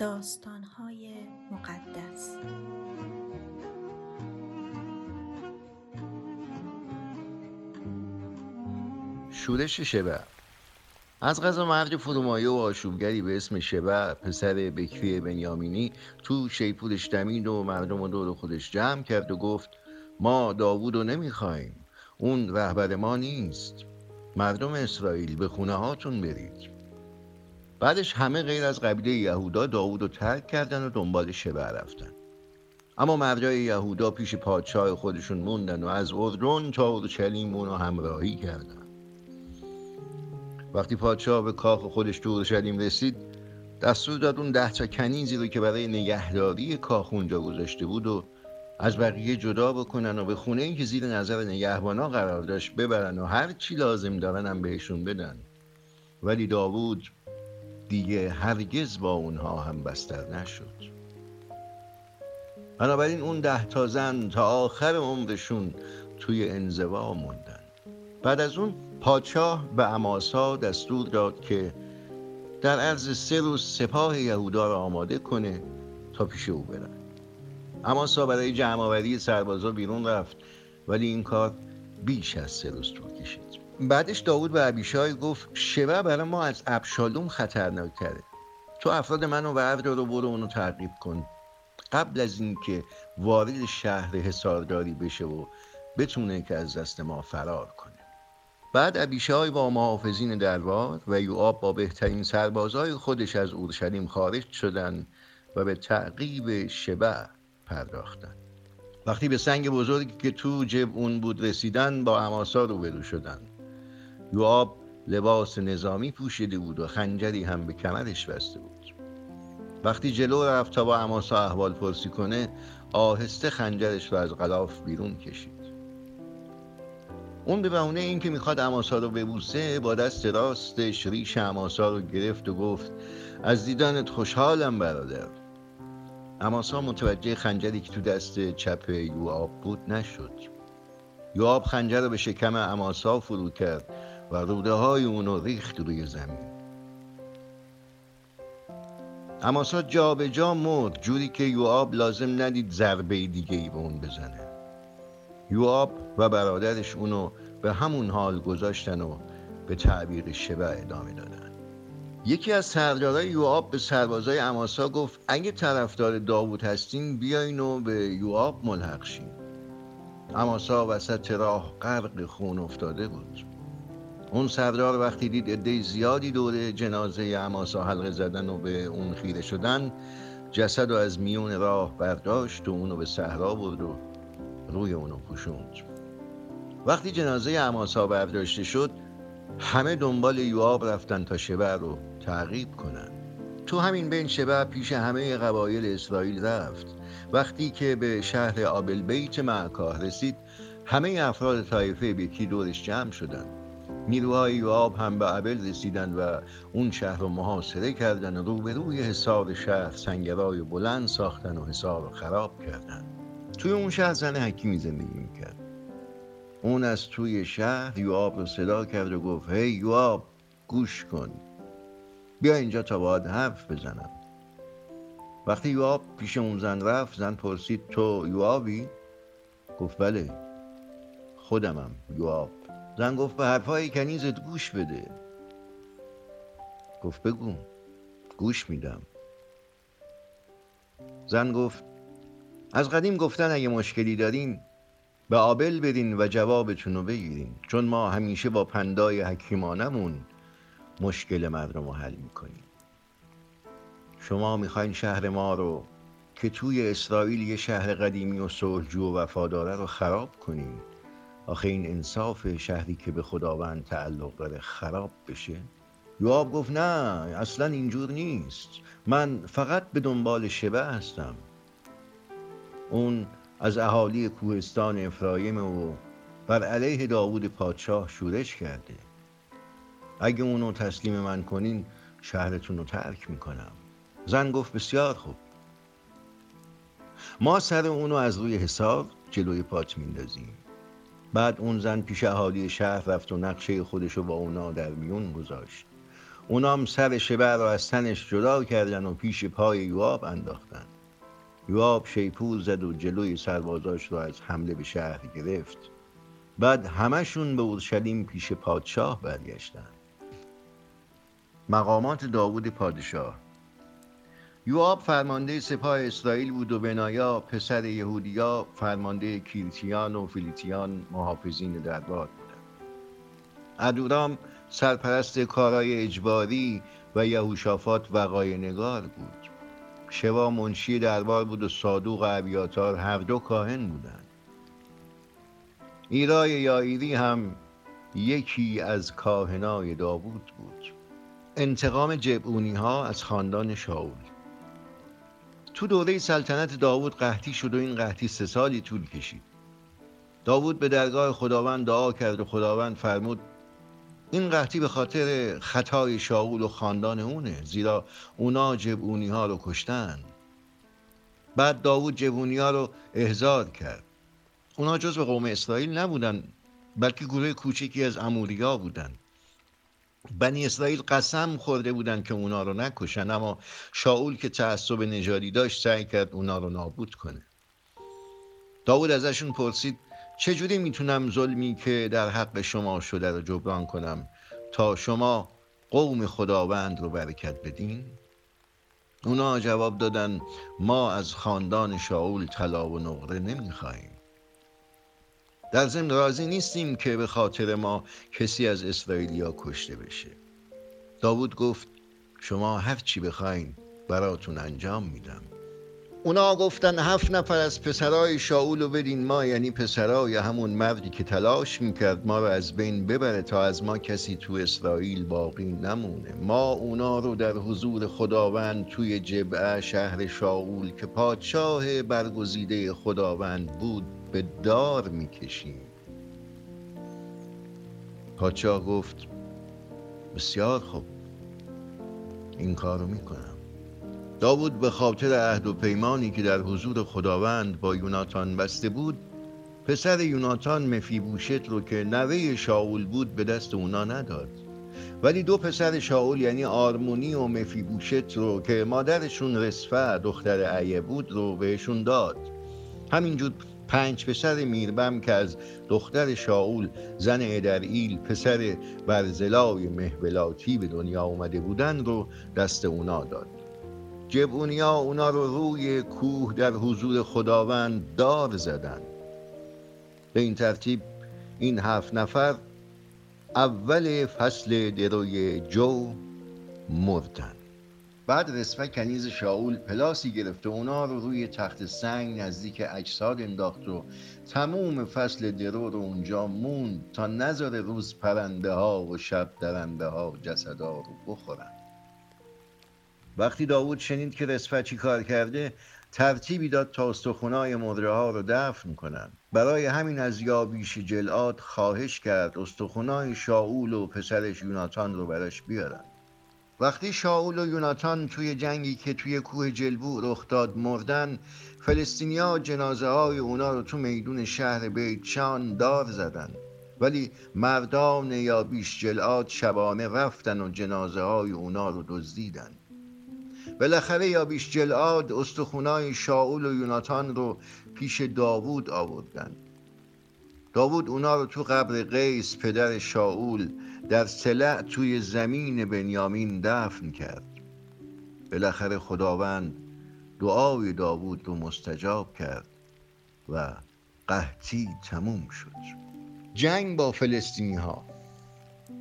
داستانهای مقدس. شورش شبع از غذا مرد فرومایه و آشوبگری به اسم شبع پسر بکری بنیامینی تو شیپورش دمید و مردم و دور خودش جمع کرد و گفت ما داوود رو نمی‌خوایم اون رهبر ما نیست. مردم اسرائیل به خونه هاتون برید. بعدش همه غیر از قبیله یهودا داوود رو ترک کردن و دنبال شبع رفتن. اما مردای یهودا پیش پادشاه خودشون موندن و از اردن تا اورشلیم اونو همراهی کردن. وقتی پادشاه به کاخ خودش تو اورشلیم رسید دستور داد اون ده تا کنیزی رو که برای نگهداری کاخ اونجا گذاشته بود و از بقیه جدا بکنن و به خونه این که زیر نظر نگهبانا قرار داشت ببرن و هر چی لازم دارن هم بهشون بدن. ولی داوود دیگه هرگز با اونها هم بستر نشد. بنابراین اون ده تا زن تا آخر عمرشون توی انزوا موندن. بعد از اون پادشاه به اماسا دستور داد که در عرض سه روز سپاه یهودا را آماده کنه تا پیش او برن. اماسا برای جمع آوری سربازا بیرون رفت ولی این کار بیش از سه روز طول کشید. بعدش داود به ابیشای گفت شبه برای ما از ابشالوم خطرناک کرده تو افراد منو وردار رو برو اونو تعقیب کن. قبل از اینکه وارد شهر حسارداری بشه و بتونه که از دست ما فرار کنه. بعد ابیشای با محافظین دربار و یوآب با بهترین سربازای خودش از اورشلیم خارج شدن و به تعقیب شبع پرداختن. وقتی به سنگ بزرگی که تو جب اون بود رسیدن با اماسا روبرو شدن. یوآب لباس نظامی پوشیده بود و خنجری هم به کمرش بسته بود. وقتی جلو رفت تا با اماسا احوال پرسی کنه آهسته خنجرش رو از غلاف بیرون کشید. اون به بهونه اینکه می‌خواد اماسا رو ببوسه با دست راستش ریش اماسا رو گرفت و گفت از دیدنت خوشحالم برادر. اماسا متوجه خنجری که تو دست چپ یوآب بود نشد. یوآب خنجر رو به شکم اماسا فرو کرد. و روده های اونو ریخت روی زمین. اماسا جا به جا مرد جوری که یوآب لازم ندید ضربه دیگه ای به اون بزنه. یوآب و برادرش اونو به همون حال گذاشتن و به تعبیر شبه ادامه دادن. یکی از سردارای یوآب به سربازای اماسا گفت اگه طرفدار داوود هستین بیاین و به یوآب ملحق شین. اماسا وسط راه غرق خون افتاده بود. اون سردار وقتی دید عده زیادی دور جنازه اماسا حلقه زدن و به اون خیره شدن جسد و از میون راه برداشت و اونو به صحرا برد و روی اونو پوشوند. وقتی جنازه اماسا برداشته شد همه دنبال یوآب رفتن تا شبع رو تعقیب کنن تو همین بین شبع پیش همه قبایل اسرائیل رفت. وقتی که به شهر آبل بیت معکاه رسید همه افراد طایفه بیکی دورش جمع شدن نیروهای یوآب هم به ابل رسیدن و اون شهر رو محاصره کردن و روبروی حصار شهر سنگرای بلند ساختن و حصار رو خراب کردن توی اون شهر زن حکیمی زندگی می‌کرد. اون از توی شهر یوآب رو صدا کرد و گفت هی یوآب گوش کن. بیا اینجا تا باید حرف بزنم. وقتی یوآب پیش اون زن رفت زن پرسید تو یوآبی؟ گفت بله خودمم یوآب. زن گفت به حرفهای کنیزت گوش بده. گفت بگو گوش میدم. زن گفت از قدیم گفتن اگه مشکلی دارین به آبل برین و جوابتون رو بگیرین. چون ما همیشه با پندای حکیمانمون مشکل مردم رو حل می‌کنیم. شما می‌خواین شهر ما رو که توی اسرائیل یه شهر قدیمی و صلحجو و وفاداره رو خراب کنیم آخه این انصاف شهری که به خداوند تعلق داره خراب بشه؟ یوآب گفت نه اصلا اینجور نیست. من فقط به دنبال شبه هستم. اون از اهالی کوهستان افرایم و بر علیه داوود پادشاه شورش کرده. اگه اونو تسلیم من کنین شهرتون رو ترک می‌کنم. زن گفت بسیار خوب. ما سر اونو از روی حساب جلوی پات میندازیم. بعد اون زن پیش اهالی شهر رفت و نقشه خودش رو با اونا در میون گذاشت. اونام سر شبر رو از تنش جدا کردن و پیش پای یواب انداختن. یواب شیپور زد و جلوی سربازاش رو از حمله به شهر گرفت. بعد همشون به اورشلیم پیش پادشاه برگشتن. مقامات داوود پادشاه. یواب فرمانده سپاه اسرائیل بود و بنایا پسر یهودیا فرمانده کیرتیان و فیلیتیان محافظین دربار بودند. ادورام سرپرست کارای اجباری و یهوشافات وقای نگار بود. شوا منشی دربار بود و صادوق ابیاتار هر دو کاهن بودند. ایرای یایری هم یکی از کاهنای داوود بود. انتقام جبعونی ها از خاندان شاول. تو دوره سلطنت داوود قحطی شد و این قحطی سه سالی طول کشید. داوود به درگاه خداوند دعا کرد و خداوند فرمود این قحطی به خاطر خطای شاول و خاندان اونه زیرا اونا جبونی ها رو کشتن بعد داوود جبونی ها رو احضار کرد. اونا جز به قوم اسرائیل نبودن بلکه گروه کوچکی از اموریا بودن. بنی اسرائیل قسم خورده بودن که اونا رو نکشن اما شاول که تعصب نژادی داشت سعی کرد اونا رو نابود کنه داود ازشون پرسید چجوری می‌تونم ظلمی که در حق شما شده رو جبران کنم تا شما قوم خداوند رو برکت بدین؟ اونا جواب دادن ما از خاندان شاول طلا و نقره نمی‌خواهیم در ضمن راضی نیستیم که به خاطر ما کسی از اسرائیلیا کشته بشه. داوود گفت شما هر چی بخواین براتون انجام میدم. اونا گفتن هفت نفر از پسرای شاول رو بدین ما یعنی پسرای همون مردی که تلاش می‌کرد ما رو از بین ببره تا از ما کسی تو اسرائیل باقی نمونه. ما اونا رو در حضور خداوند توی جبعه شهر شاول که پادشاه برگزیده خداوند بود به دار می‌کشیم. پادشاه گفت بسیار خوب. این کارو می‌کنم. داوود به خاطر عهد و پیمانی که در حضور خداوند با یوناتان بسته بود پسر یوناتان مفیبوشت رو که نوه شاول بود به دست اونا نداد. ولی دو پسر شاول یعنی آرمونی و مفیبوشت رو که مادرشون رسفه دختر عیه بود رو بهشون داد. همینجور پنج پسر میربم که از دختر شاول زن ادرئیل پسر برزلای مهبلاتی به دنیا اومده بودن رو دست اونا داد. جبونیا اونا رو روی کوه در حضور خداوند دار زدن به این ترتیب این هفت نفر اول فصل دروی جو مردن بعد رسفه کنیز شاول پلاسی گرفته اونا رو روی تخت سنگ نزدیک اجساد انداخت و تموم فصل درو رو اونجا موند تا نظر روز پرنده ها و شب درنده ها جسدا رو بخورن. وقتی داوود شنید که رسفه چی کار کرده ترتیبی داد تا استخونای مدره ها رو دفن کنند برای همین از یابیش جلاد خواهش کرد استخونای شاول و پسرش یوناتان رو براش بیارن. وقتی شاول و یوناتان توی جنگی که توی کوه جلبو رخ داد مردن فلسطینیا جنازه های اونا رو تو میدون شهر بیت شان دار زدن. ولی مردان یا بیش جلاد شبانه رفتن و جنازه های اونا رو دزدیدن. بالاخره یا بیش جلاد استخونای شاول و یوناتان رو پیش داوود آوردن. داوود اونا رو تو قبر قیس پدر شاول در سلع توی زمین بنیامین دفن کرد. بالاخره خداوند دعای داوود رو مستجاب کرد و قحطی تموم شد. جنگ با فلسطینی ها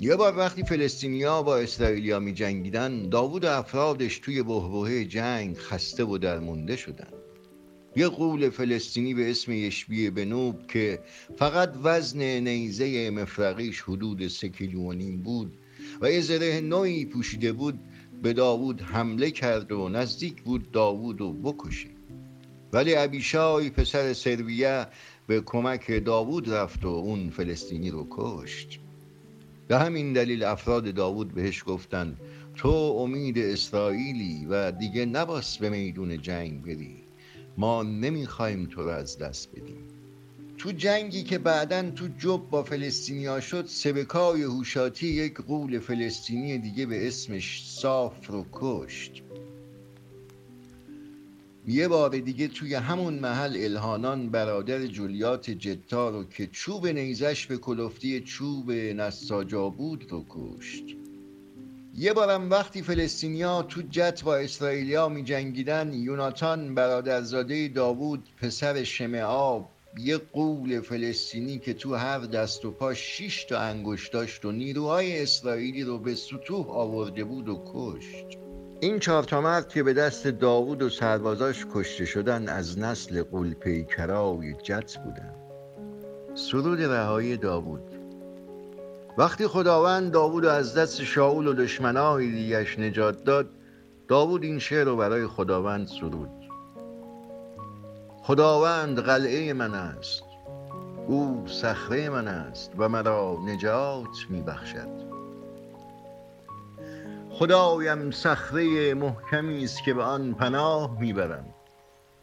یه بار وقتی فلسطینیا با اسرائیلیا می جنگیدن داوود و افرادش توی بهبهه جنگ خسته و درمونده شدن. یه قول فلسطینی به اسم یشبی بنوب که فقط وزن نیزه مفرقیش حدود سه کیلو و نیم بود و یه زره نوعی پوشیده بود به داوود حمله کرد و نزدیک بود داوود رو بکشه. ولی ابیشای پسر سرویه به کمک داوود رفت و اون فلسطینی رو کشت. به همین دلیل افراد داوود بهش گفتند تو امید اسرائیلی و دیگه نباس به میدون جنگ بری. ما نمی‌خوایم تو رو از دست بدیم. تو جنگی که بعدا تو جب با فلسطینیا شد سبکای هوشاتی یک قول فلسطینی دیگه به اسمش صاف رو کشت. یه بار دیگه توی همون محل الهانان برادر جولیات جتا رو که چوب نیزش به کلفتی چوب نساجا بود رو کشت. یه بارم وقتی فلسطینیا تو جت با اسرائیلیا می جنگیدن یوناتان برادرزاده داوود پسر شمعا یه قول فلسطینی که تو هر دست و پا شیش تا انگشت داشت و نیروهای اسرائیلی رو به سطوح آورده بود و کشت. این چهار تا مرد که به دست داوود و سربازاش کشته شدن از نسل قول پیکرای جت بودن. سرود رهایی داوود. وقتی خداوند داوود رو از دست شاول و دشمنای دیگش نجات داد داوود این شعر رو برای خداوند سرود. خداوند قلعه من است او صخره من است و مرا نجات میبخشد. خدایم صخره محکمی است که به آن پناه می‌برم.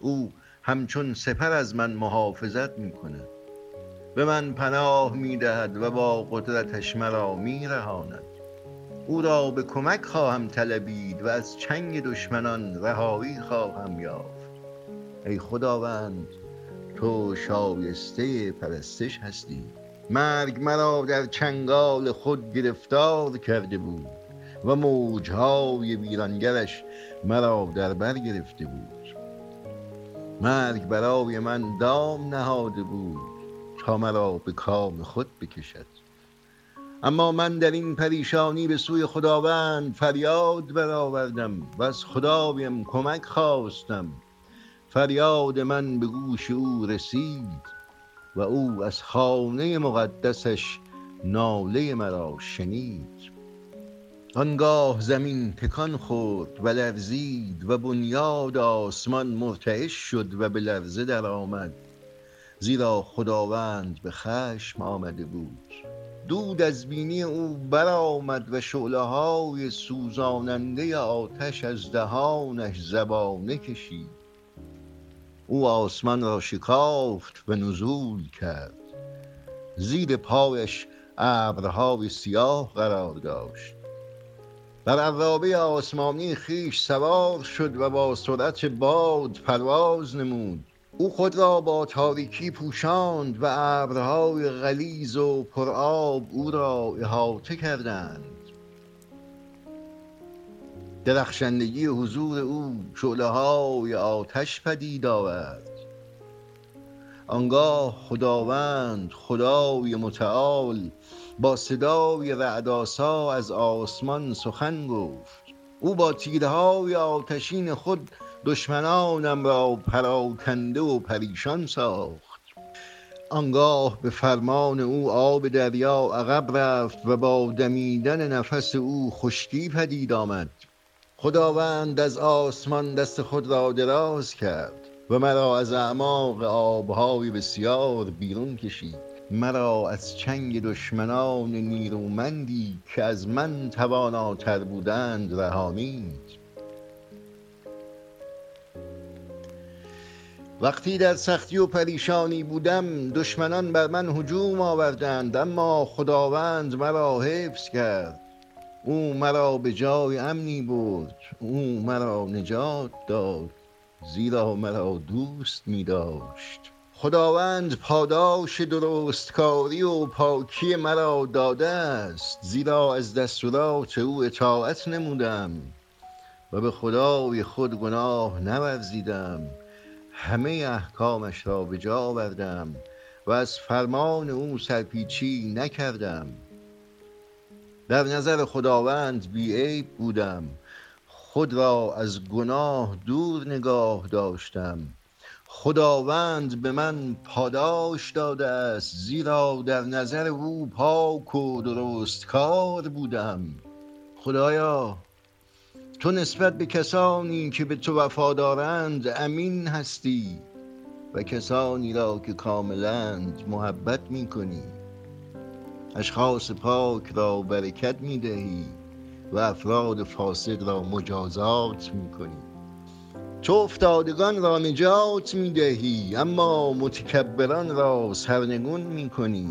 او همچون سپر از من محافظت می‌کند. به من پناه می‌دهد و با قدرتش مرا میرهاند. او را به کمک خواهم طلبید و از چنگ دشمنان رهایی خواهم یافت. ای خداوند تو شایسته پرستش هستی. مرگ مرا در چنگال خود گرفتار کرده بود و موجهای ویرانگرش مرا در بر گرفته بود. مرگ برای من دام نهاده بود. مرا به کام خود بکشد. اما من در این پریشانی به سوی خداوند فریاد برآوردم و از خدایم کمک خواستم. فریاد من به گوش او رسید و او از خانه مقدسش ناله مرا شنید. آنگاه زمین تکان خورد و لرزید و بنیاد آسمان مرتعش شد و به لرزه در آمد زیرا خداوند به خشم آمده بود. دود از بینی او برآمد و شعله های سوزاننده آتش از دهانش زبانه کشید. او آسمان را شکافت و نزول کرد. زیر پایش ابرهای سیاه قرار داشت. بر عرابه آسمانی خیش سوار شد و با سرعت باد پرواز نمود. او خود را با تاریکی پوشاند و ابرهای غلیظ و پرآب او را احاطه کردند. درخشندگی حضور او شعله های آتش پدید آورد. آنگاه خداوند خدای متعال با صدای رعداسا از آسمان سخن گفت. او با تیرهای آتشین خود دشمنانم را پراکنده و پریشان ساخت. آنگاه به فرمان او آب دریا عقب رفت و با دمیدن نفس او خشکی پدید آمد. خداوند از آسمان دست خود را دراز کرد و مرا از اعماق آبهای بسیار بیرون کشید. مرا از چنگ دشمنان نیرومندی که از من تواناتر بودند رهانید وقتی در سختی و پریشانی بودم دشمنان بر من هجوم آوردند اما خداوند مرا حفظ کرد. او مرا به جای امنی برد او مرا نجات داد زیرا مرا دوست می داشت. خداوند پاداش درستکاری و پاکی مرا داده است زیرا از دستورات او اطاعت نمودم و به خدای خود گناه نورزیدم. همه احکامش را به جا آوردم و از فرمان او سرپیچی نکردم. در نظر خداوند بیعیب بودم. خود را از گناه دور نگاه داشتم. خداوند به من پاداش داده است زیرا در نظر او پاک و درست کار بودم. خدایا تو نسبت به کسانی که به تو وفادارند امین هستی. و کسانی را که کاملند محبت می کنی اشخاص پاک را برکت می دهی و افراد فاسد را مجازات می کنی تو افتادگان را نجات می دهی اما متکبران را سرنگون می کنی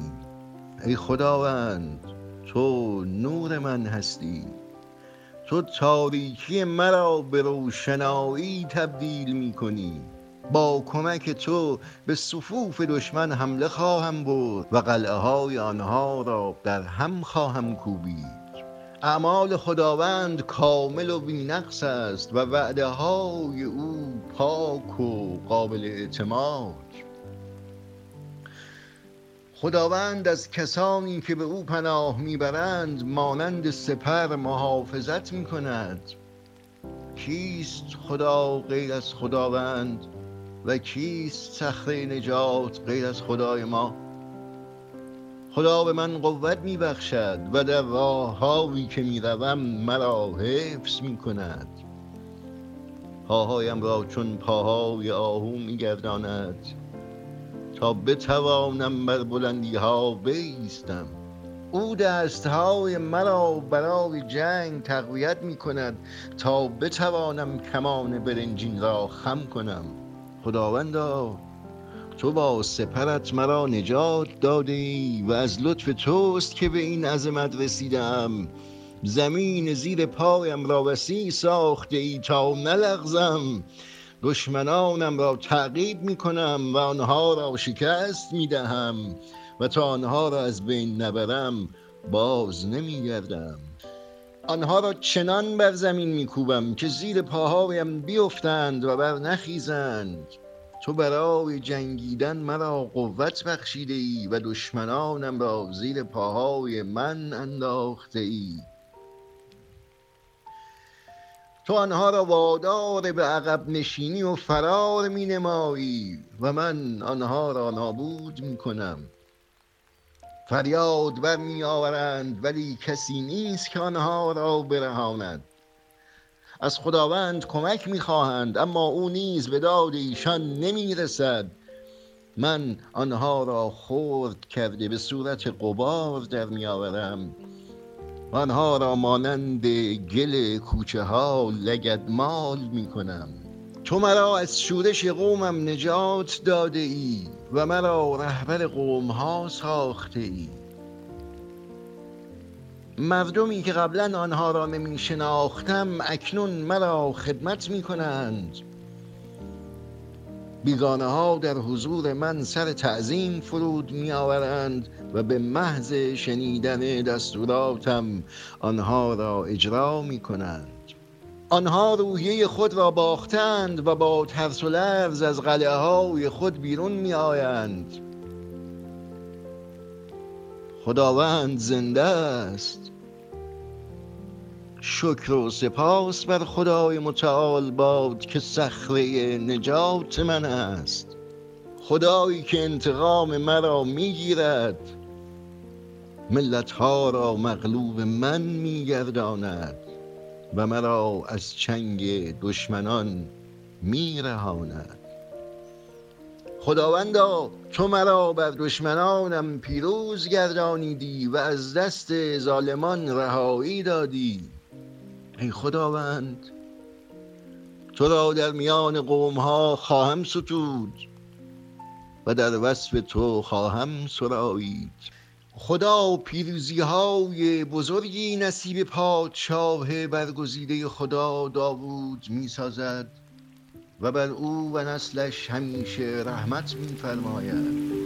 ای خداوند تو نور من هستی. تو تاریکی مرا به روشنایی تبدیل می کنی. با کمک تو به صفوف دشمن حمله خواهم برد و قلعه های آنها را در هم خواهم کوبید. اعمال خداوند کامل و بینقص است و وعده های او پاک و قابل اعتماد. خداوند از کسانی که به او پناه می‌برند مانند سپر محافظت می کند کیست خدا غیر از خداوند و کیست صخره نجات غیر از خدای ما؟ خدا به من قوت می بخشد و در راههایی که می روم مرا حفظ می کند پاهایم را چون پاهای آهو می گرداند تا بتوانم بر بلندی ها بیستم. او دستهای مرا برای جنگ تقویت می کند تا بتوانم کمان برنجین را خم کنم. خداوندا تو با سپرت مرا نجات داده ای و از لطف توست که به این عظمت رسیدم. زمین زیر پایم را وسیع ساخته ای تا نلغزم. دشمنانم را تعقیب می کنم و آنها را شکست می دهم و تا آنها را از بین نبرم باز نمی گردم آنها را چنان بر زمین می کوبم که زیر پاهایم بیفتند و بر نخیزند. تو برای جنگیدن مرا قوت بخشیده ای و دشمنانم را زیر پاهای من انداخته ای تو آنها را وادار به عقب نشینی و فرار می نمایی و من آنها را نابود می کنم فریاد بر می آورند ولی کسی نیست که آنها را برهاند. از خداوند کمک می‌خواهند اما او نیز به داد ایشان نمی‌رسد. من آنها را خرد کرده به صورت قبار در میآورم آنها را مانند گل کوچه ها لگدمال می کنم. تو مرا از شورش قومم نجات داده ای و مرا رهبر قوم ها ساخته ای. مردمی که قبلا آنها را نمی شناختم اکنون مرا خدمت می کنند. بیگانه ها در حضور من سر تعظیم فرود می آورند و به محض شنیدن دستوراتم آنها را اجرا می کنند آنها روحیه خود را باختند و با ترس و لرز از قلعه های خود بیرون می آیند خداوند زنده است. شکر و سپاس بر خدای متعال باد که صخره نجات من است. خدایی که انتقام مرا می‌گیرد ملت ها را مغلوب من میگرداند و مرا از چنگ دشمنان میرهاند. خداوندا تو مرا بر دشمنانم پیروز گردانیدی و از دست ظالمان رهایی دادی. ای خداوند. تو را در میان قوم ها خواهم ستود و در وصف تو خواهم سرایید. خدا پیروزی های بزرگی نصیب پادشاه برگزیده خدا داوود می سازد و بر او و نسلش همیشه رحمت می فرماید